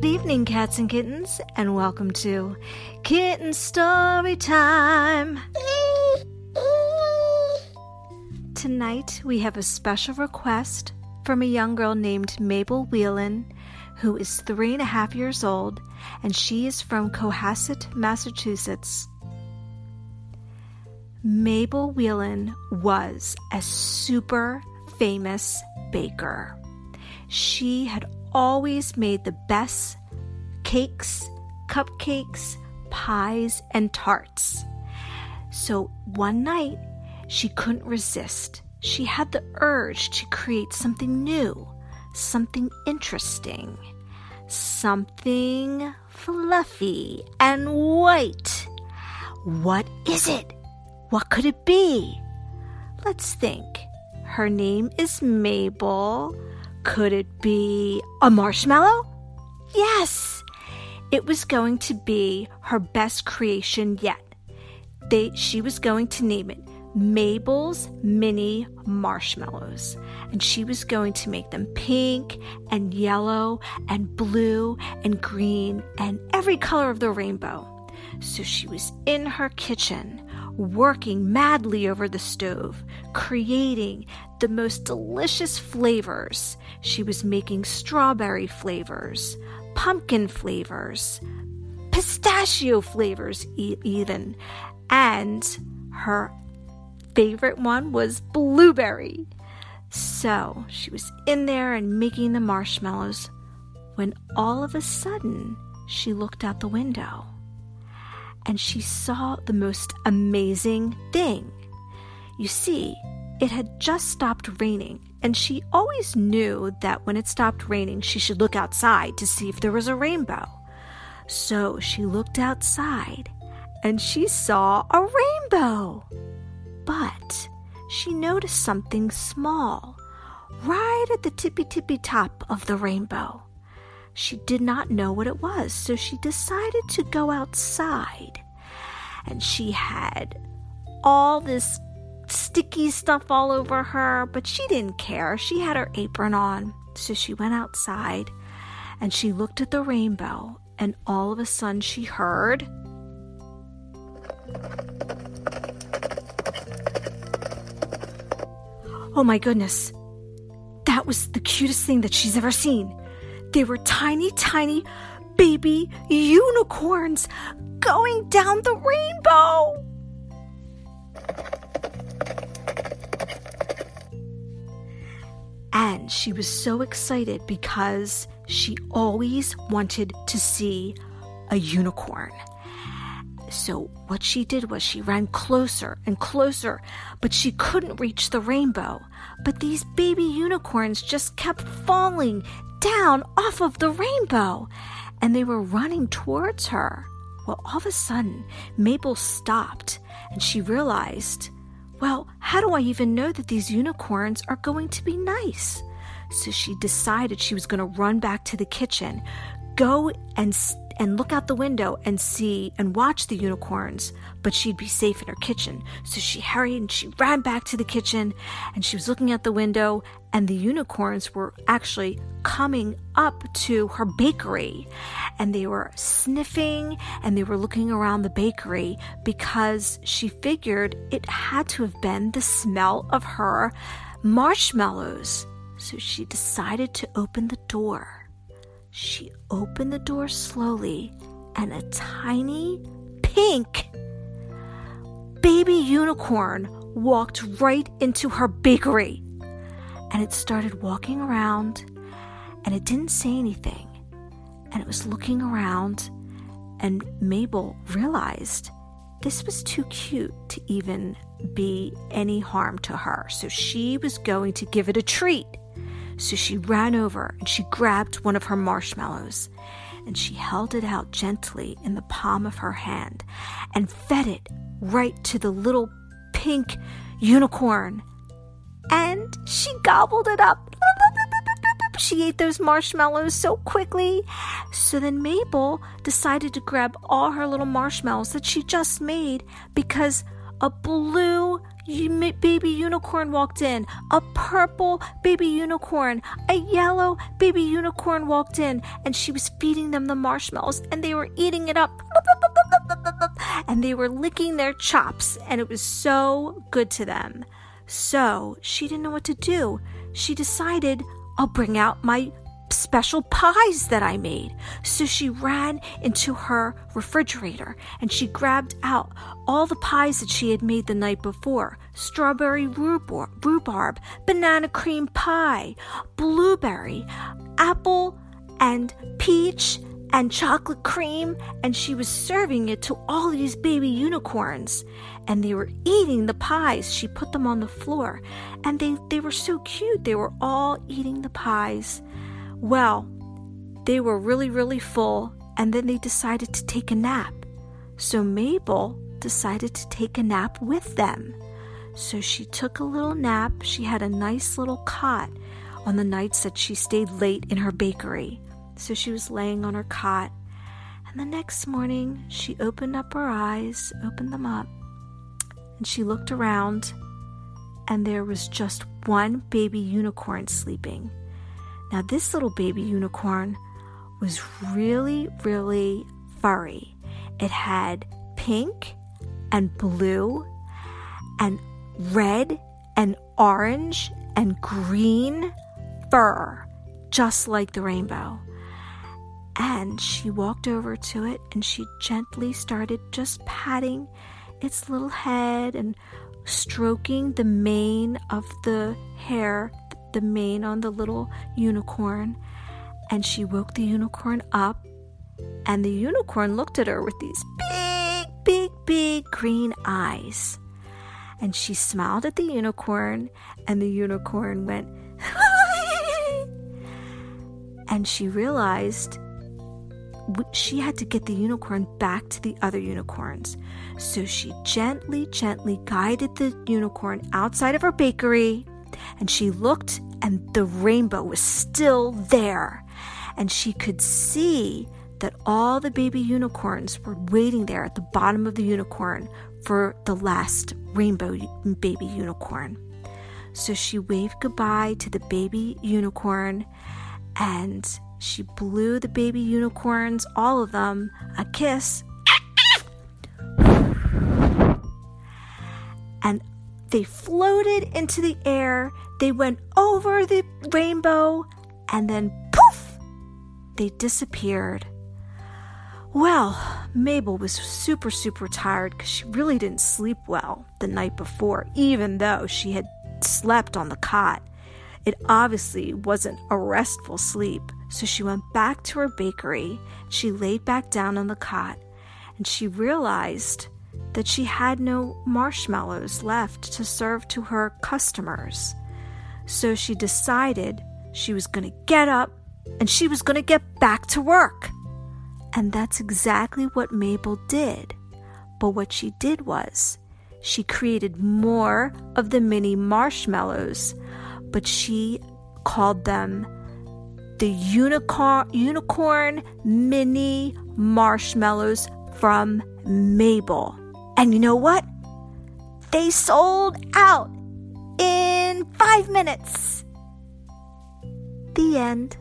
Good evening, cats and kittens, and welcome to Kitten Story Time. Tonight we have a special request from a young girl named Mabel Whelan, who is three and a half years old, and she is from Cohasset, Massachusetts. Mabel Whelan was a super famous baker. She had always made the best cakes, cupcakes, pies, and tarts. So one night, she couldn't resist. She had the urge to create something new, something interesting, something fluffy and white. What is it? What could it be? Let's think. Her name is Mabel. Could it be a marshmallow? Yes! It was going to be her best creation yet. They, she was going to name it Mabel's Mini Marshmallows. And she was going to make them pink and yellow and blue and green and every color of the rainbow. So she was in her kitchen working madly over the stove, creating the most delicious flavors. She was making strawberry flavors, pumpkin flavors, pistachio flavors, even. And her favorite one was blueberry. So she was in there and making the marshmallows when all of a sudden she looked out the window and she saw the most amazing thing. You see, it had just stopped raining, and she always knew that when it stopped raining, she should look outside to see if there was a rainbow. So she looked outside and she saw a rainbow. But she noticed something small right at the tippy tippy top of the rainbow. She did not know what it was, so she decided to go outside. And she had all this sticky stuff all over her, but she didn't care. She had her apron on. So she went outside and she looked at the rainbow, and all of a sudden she heard. Oh my goodness. That was the cutest thing that she's ever seen. They were tiny, tiny baby unicorns going down the rainbow. And she was so excited because she always wanted to see a unicorn. So, what she did was she ran closer and closer, but she couldn't reach the rainbow. But these baby unicorns just kept falling down off of the rainbow, and they were running towards her. Well, all of a sudden, Mabel stopped and she realized, well, how do I even know that these unicorns are going to be nice? So she decided she was going to run back to the kitchen, go and and look out the window and see and watch the unicorns, but she'd be safe in her kitchen. So she hurried and she ran back to the kitchen and she was looking out the window, and the unicorns were actually coming up to her bakery and they were sniffing and they were looking around the bakery because she figured it had to have been the smell of her marshmallows. So she decided to open the door. She opened the door slowly, and a tiny pink baby unicorn walked right into her bakery. And it started walking around, and it didn't say anything. And it was looking around, and Mabel realized this was too cute to even be any harm to her. So she was going to give it a treat. So she ran over and she grabbed one of her marshmallows and she held it out gently in the palm of her hand and fed it right to the little pink unicorn. And she gobbled it up. She ate those marshmallows so quickly. So then Mabel decided to grab all her little marshmallows that she just made because a blue baby unicorn walked in, a purple baby unicorn, a yellow baby unicorn walked in, and she was feeding them the marshmallows, and they were eating it up. And they were licking their chops, and it was so good to them. So she didn't know what to do. She decided, I'll bring out my special pies that I made. So she ran into her refrigerator and she grabbed out all the pies that she had made the night before strawberry rhubarb, banana cream pie, blueberry, apple, and peach. And chocolate cream, and she was serving it to all these baby unicorns. And they were eating the pies. She put them on the floor, and they, they were so cute. They were all eating the pies. Well, they were really, really full, and then they decided to take a nap. So Mabel decided to take a nap with them. So she took a little nap. She had a nice little cot on the nights that she stayed late in her bakery. So she was laying on her cot. And the next morning, she opened up her eyes, opened them up, and she looked around, and there was just one baby unicorn sleeping. Now, this little baby unicorn was really, really furry. It had pink and blue and red and orange and green fur, just like the rainbow. And she walked over to it and she gently started just patting its little head and stroking the mane of the hair the mane on the little unicorn, and she woke the unicorn up. And the unicorn looked at her with these big, big, big green eyes. And she smiled at the unicorn, and the unicorn went, and she realized she had to get the unicorn back to the other unicorns. So she gently, gently guided the unicorn outside of her bakery and she looked, and the rainbow was still there. And she could see that all the baby unicorns were waiting there at the bottom of the unicorn for the last rainbow baby unicorn. So she waved goodbye to the baby unicorn and she blew the baby unicorns, all of them, a kiss. And they floated into the air, they went over the rainbow, and then poof, they disappeared. Well, Mabel was super, super tired because she really didn't sleep well the night before, even though she had slept on the cot. It obviously wasn't a restful sleep, so she went back to her bakery. She laid back down on the cot and she realized that she had no marshmallows left to serve to her customers. So she decided she was going to get up and she was going to get back to work. And that's exactly what Mabel did. But what she did was she created more of the mini marshmallows, but she called them the unicorn unicorn mini marshmallows from Mabel. And you know what? They sold out in five minutes. The end.